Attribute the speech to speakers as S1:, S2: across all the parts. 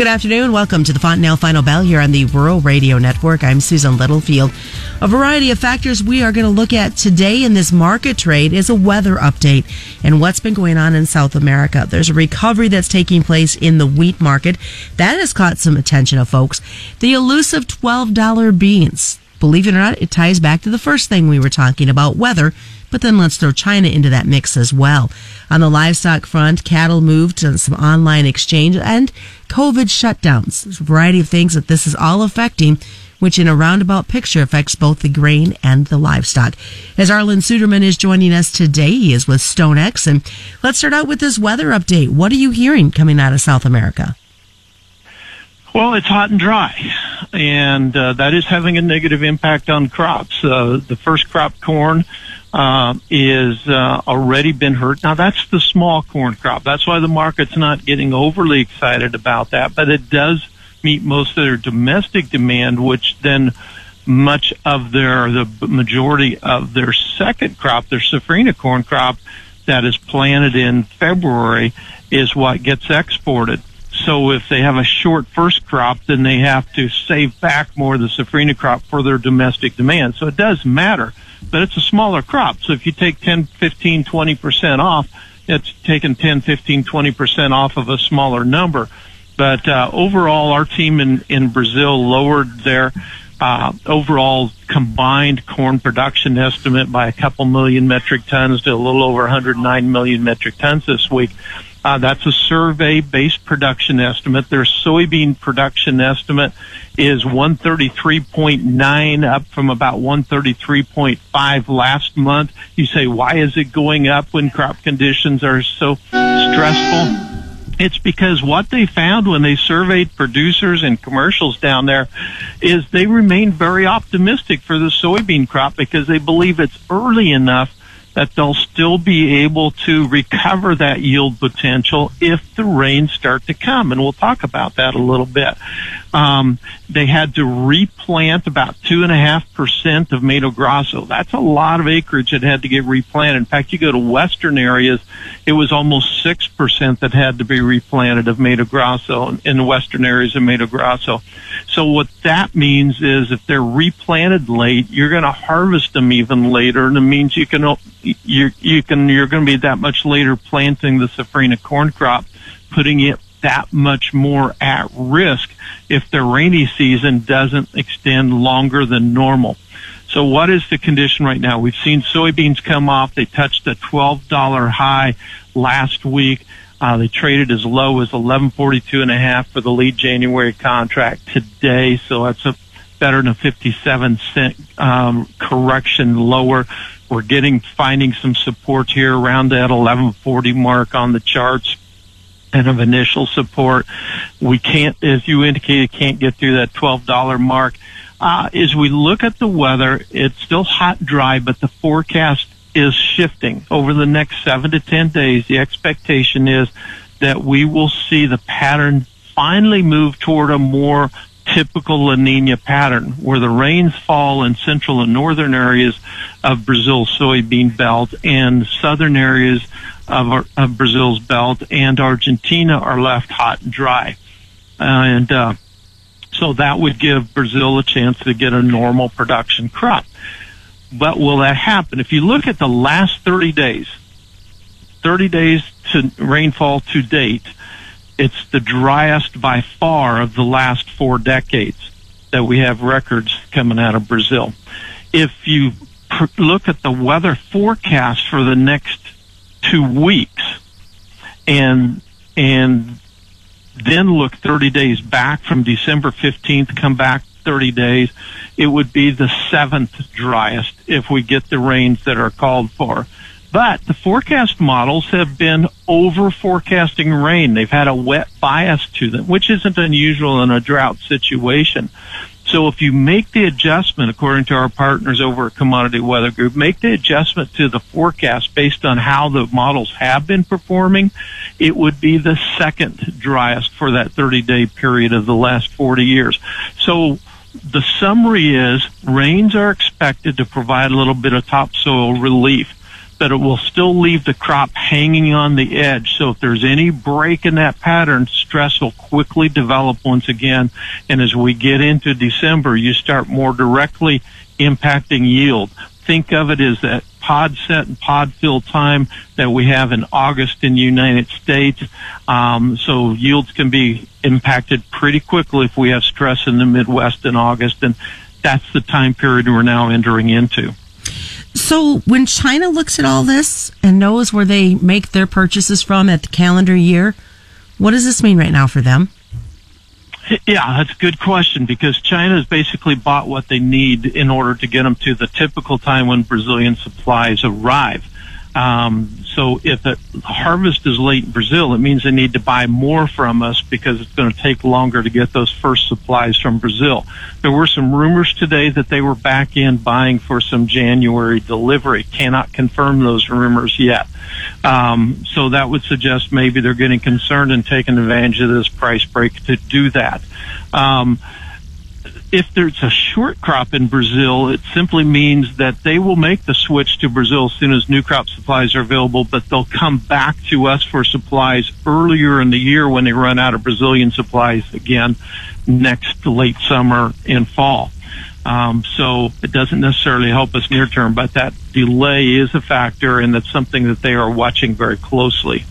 S1: Good afternoon. Welcome to the Fontanelle Final Bell here on the Rural Radio Network. I'm Susan Littlefield. A variety of factors we are going to look at today in this market trade is a weather update and what's been going on in South America. There's a recovery that's taking place in the wheat market. That has caught some attention of folks. The elusive $12 beans. Believe it or not, it ties back to the first thing we were talking about, weather but then let's throw China into that mix as well. On the livestock front, cattle moved to some online exchange and COVID shutdowns. There's a variety of things that this is all affecting, which in a roundabout picture affects both the grain and the livestock. As Arlan Suderman is joining us today, he is with StoneX. And let's start out with this weather update. What are you hearing coming out of South America?
S2: Well, it's hot and dry, and uh, that is having a negative impact on crops. Uh, the first crop corn uh, is uh, already been hurt. Now that's the small corn crop. That's why the market's not getting overly excited about that, but it does meet most of their domestic demand, which then much of their the majority of their second crop, their safrinha corn crop that is planted in February, is what gets exported. So if they have a short first crop, then they have to save back more of the safrinha crop for their domestic demand. So it does matter but it's a smaller crop. So if you take 10, 15, 20% off, it's taking 10, 15, 20% off of a smaller number. But uh, overall, our team in, in Brazil lowered their uh, overall combined corn production estimate by a couple million metric tons to a little over 109 million metric tons this week. Uh, that's a survey-based production estimate. Their soybean production estimate is 133.9, up from about 133.5 last month. You say, why is it going up when crop conditions are so stressful? It's because what they found when they surveyed producers and commercials down there is they remain very optimistic for the soybean crop because they believe it's early enough that they'll still be able to recover that yield potential if the rains start to come. And we'll talk about that a little bit. Um, they had to replant about two and a half percent of Mato Grosso. That's a lot of acreage that had to get replanted. In fact, you go to western areas, it was almost six percent that had to be replanted of Mato Grosso in the western areas of Mato Grosso. So what that means is if they're replanted late, you're going to harvest them even later, and it means you can you you can you're going to be that much later planting the safrinha corn crop, putting it that much more at risk if the rainy season doesn't extend longer than normal. So what is the condition right now? We've seen soybeans come off. They touched a $12 high last week. Uh, they traded as low as 1142 and a half for the lead January contract today. So that's a better than a 57 cent um, correction lower. We're getting finding some support here around that 1140 mark on the charts and of initial support. We can't, as you indicated, can't get through that $12 mark. Uh, as we look at the weather, it's still hot dry, but the forecast is shifting over the next seven to 10 days. The expectation is that we will see the pattern finally move toward a more typical La Nina pattern where the rains fall in central and northern areas of Brazil's soybean belt and southern areas of, of Brazil's belt and Argentina are left hot and dry. Uh, and uh, so that would give Brazil a chance to get a normal production crop. But will that happen? If you look at the last 30 days, 30 days to rainfall to date, it's the driest by far of the last four decades that we have records coming out of Brazil. If you pr- look at the weather forecast for the next two weeks and and then look 30 days back from December 15th, come back 30 days, it would be the seventh driest if we get the rains that are called for. But the forecast models have been over forecasting rain. They've had a wet bias to them, which isn't unusual in a drought situation. So if you make the adjustment, according to our partners over at Commodity Weather Group, make the adjustment to the forecast based on how the models have been performing, it would be the second driest for that 30 day period of the last 40 years. So the summary is rains are expected to provide a little bit of topsoil relief. But it will still leave the crop hanging on the edge. So if there's any break in that pattern, stress will quickly develop once again. And as we get into December, you start more directly impacting yield. Think of it as that pod set and pod fill time that we have in August in the United States. Um, so yields can be impacted pretty quickly if we have stress in the Midwest in August. And that's the time period we're now entering into.
S1: So when China looks at all this and knows where they make their purchases from at the calendar year, what does this mean right now for them?
S2: Yeah, that's a good question because China has basically bought what they need in order to get them to the typical time when Brazilian supplies arrive. Um, so if the harvest is late in Brazil, it means they need to buy more from us because it's going to take longer to get those first supplies from Brazil. There were some rumors today that they were back in buying for some January delivery. Cannot confirm those rumors yet. Um, so that would suggest maybe they're getting concerned and taking advantage of this price break to do that. Um, if there's a short crop in Brazil, it simply means that they will make the switch to Brazil as soon as new crop supplies are available, but they'll come back to us for supplies earlier in the year when they run out of Brazilian supplies again next late summer and fall. Um, so it doesn't necessarily help us near term, but that delay is a factor and that's something that they are watching very closely.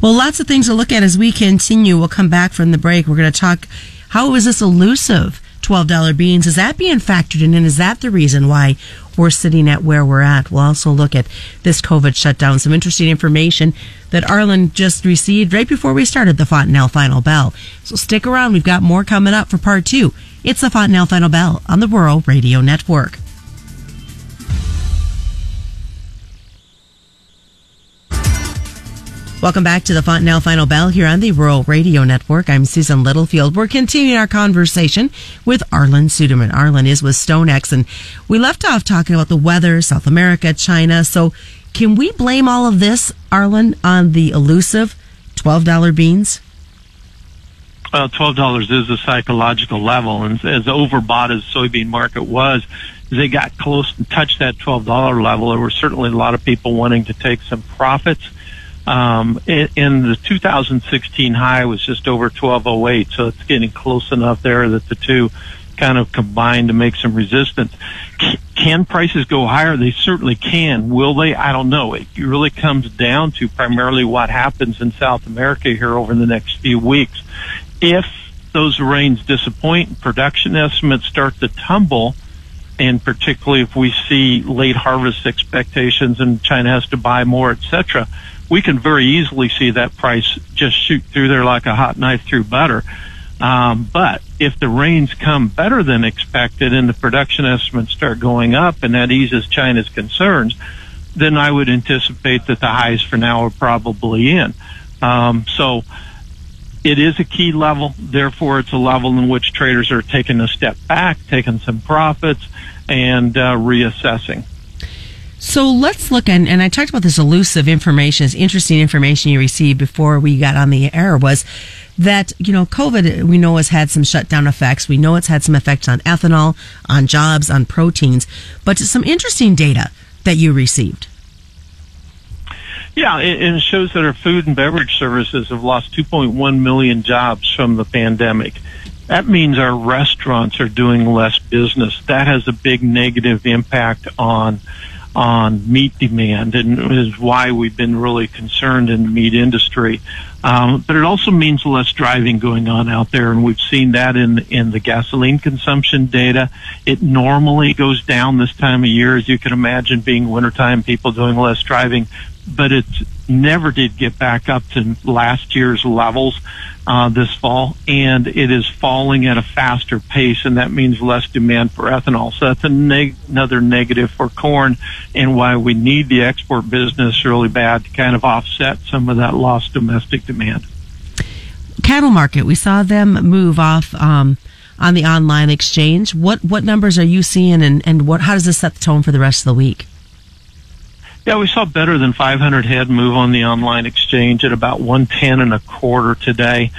S1: Well, lots of things to look at as we continue. We'll come back from the break. We're going to talk how is this elusive? $12 beans. Is that being factored in? And is that the reason why we're sitting at where we're at? We'll also look at this COVID shutdown. Some interesting information that Arlan just received right before we started the Fontanelle Final Bell. So stick around. We've got more coming up for part two. It's the Fontanelle Final Bell on the Rural Radio Network. Welcome back to the Fontanelle Final Bell here on the Rural Radio Network. I'm Susan Littlefield. We're continuing our conversation with Arlan Suderman. Arlan is with StoneX, and we left off talking about the weather, South America, China. So, can we blame all of this, Arlan, on the elusive $12 beans?
S2: Well, $12 is a psychological level, and as overbought as soybean market was, they got close and touched that $12 level. There were certainly a lot of people wanting to take some profits um, the 2016 high was just over 1208, so it's getting close enough there that the two kind of combine to make some resistance. Can prices go higher? They certainly can. Will they? I don't know. It really comes down to primarily what happens in South America here over the next few weeks. If those rains disappoint production estimates start to tumble, and particularly if we see late harvest expectations and China has to buy more, et cetera, we can very easily see that price just shoot through there like a hot knife through butter. Um, but if the rains come better than expected and the production estimates start going up and that eases China's concerns, then I would anticipate that the highs for now are probably in. Um, so it is a key level. Therefore, it's a level in which traders are taking a step back, taking some profits, and uh, reassessing.
S1: So let's look and, and I talked about this elusive information, this interesting information you received before we got on the air was that, you know, COVID, we know has had some shutdown effects. We know it's had some effects on ethanol, on jobs, on proteins, but some interesting data that you received.
S2: Yeah, and it shows that our food and beverage services have lost 2.1 million jobs from the pandemic. That means our restaurants are doing less business. That has a big negative impact on on meat demand and is why we've been really concerned in the meat industry. Um, but it also means less driving going on out there, and we've seen that in in the gasoline consumption data. It normally goes down this time of year, as you can imagine, being wintertime, people doing less driving but it never did get back up to last year's levels uh, this fall, and it is falling at a faster pace, and that means less demand for ethanol. So that's neg- another negative for corn, and why we need the export business really bad to kind of offset some of that lost domestic demand.
S1: Cattle market, we saw them move off. Um, on the online exchange, what what numbers are you seeing, and, and what how does this set the tone for the rest of the week?
S2: Yeah, we saw better than 500 head move on the online exchange at about 110 and a quarter today.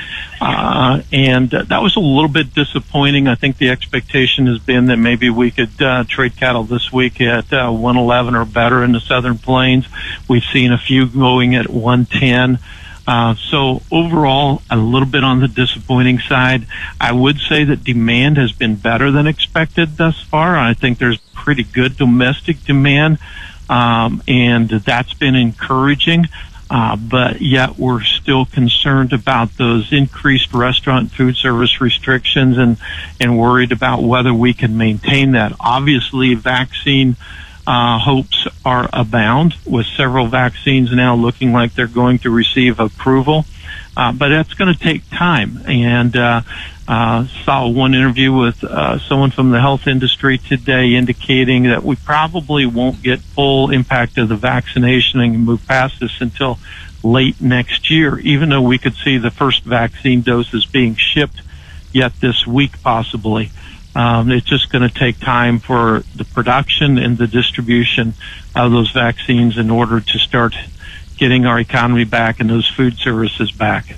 S2: Uh, and uh, that was a little bit disappointing. I think the expectation has been that maybe we could uh, trade cattle this week at uh, 111 or better in the southern plains. We've seen a few going at 110. Uh, so overall, a little bit on the disappointing side. I would say that demand has been better than expected thus far. I think there's pretty good domestic demand um, and that's been encouraging. Uh, but yet we're still concerned about those increased restaurant food service restrictions and and worried about whether we can maintain that. Obviously, vaccine uh, hopes are abound with several vaccines now looking like they're going to receive approval. Uh, but that's going to take time. And uh, uh, saw one interview with uh, someone from the health industry today indicating that we probably won't get full impact of the vaccination and move past this until late next year, even though we could see the first vaccine doses being shipped yet this week possibly. Um, it's just going to take time for the production and the distribution of those vaccines in order to start getting our economy back and those food services back.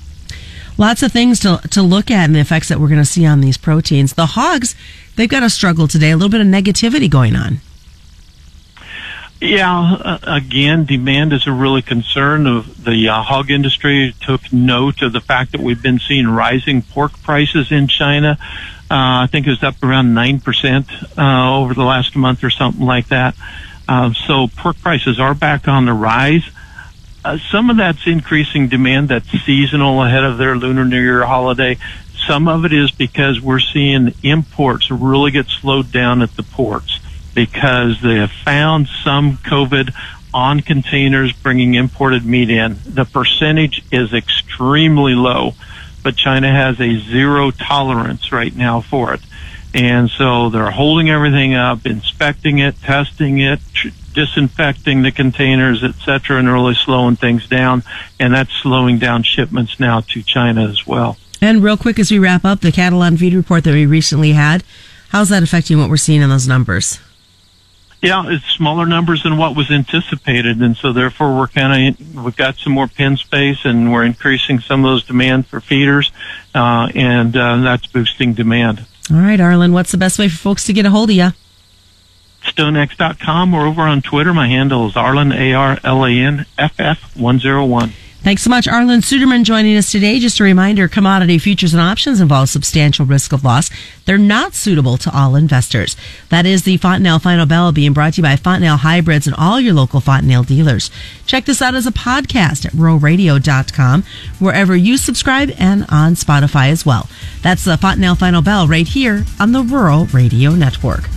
S1: Lots of things to, to look at and the effects that we're going to see on these proteins. The hogs, they've got a struggle today, a little bit of negativity going on.
S2: Yeah, uh, again, demand is a really concern of the uh, hog industry. Took note of the fact that we've been seeing rising pork prices in China. Uh, I think it was up around nine percent uh, over the last month or something like that. Uh, so pork prices are back on the rise. Uh, some of that's increasing demand that's seasonal ahead of their Lunar New Year holiday. Some of it is because we're seeing imports really get slowed down at the ports because they have found some COVID on containers bringing imported meat in. The percentage is extremely low, but China has a zero tolerance right now for it. And so they're holding everything up, inspecting it, testing it, tr- disinfecting the containers, et cetera, and really slowing things down. And that's slowing down shipments now to China as well.
S1: And real quick as we wrap up, the Cattle on Feed report that we recently had, how's that affecting what we're seeing in those numbers?
S2: Yeah, it's smaller numbers than what was anticipated, and so therefore we're kind of we've got some more pen space, and we're increasing some of those demand for feeders, uh, and uh, that's boosting demand.
S1: All right, Arlan, what's the best way for folks to get a hold of you?
S2: StoneX.com or over on Twitter. My handle is Arlan A R L A N F F one zero one.
S1: Thanks so much, Arlan Suderman, joining us today. Just a reminder, commodity futures and options involve substantial risk of loss. They're not suitable to all investors. That is the Fontanelle Final Bell being brought to you by Fontanelle Hybrids and all your local Fontanelle dealers. Check this out as a podcast at ruralradio.com, wherever you subscribe and on Spotify as well. That's the Fontanelle Final Bell right here on the Rural Radio Network.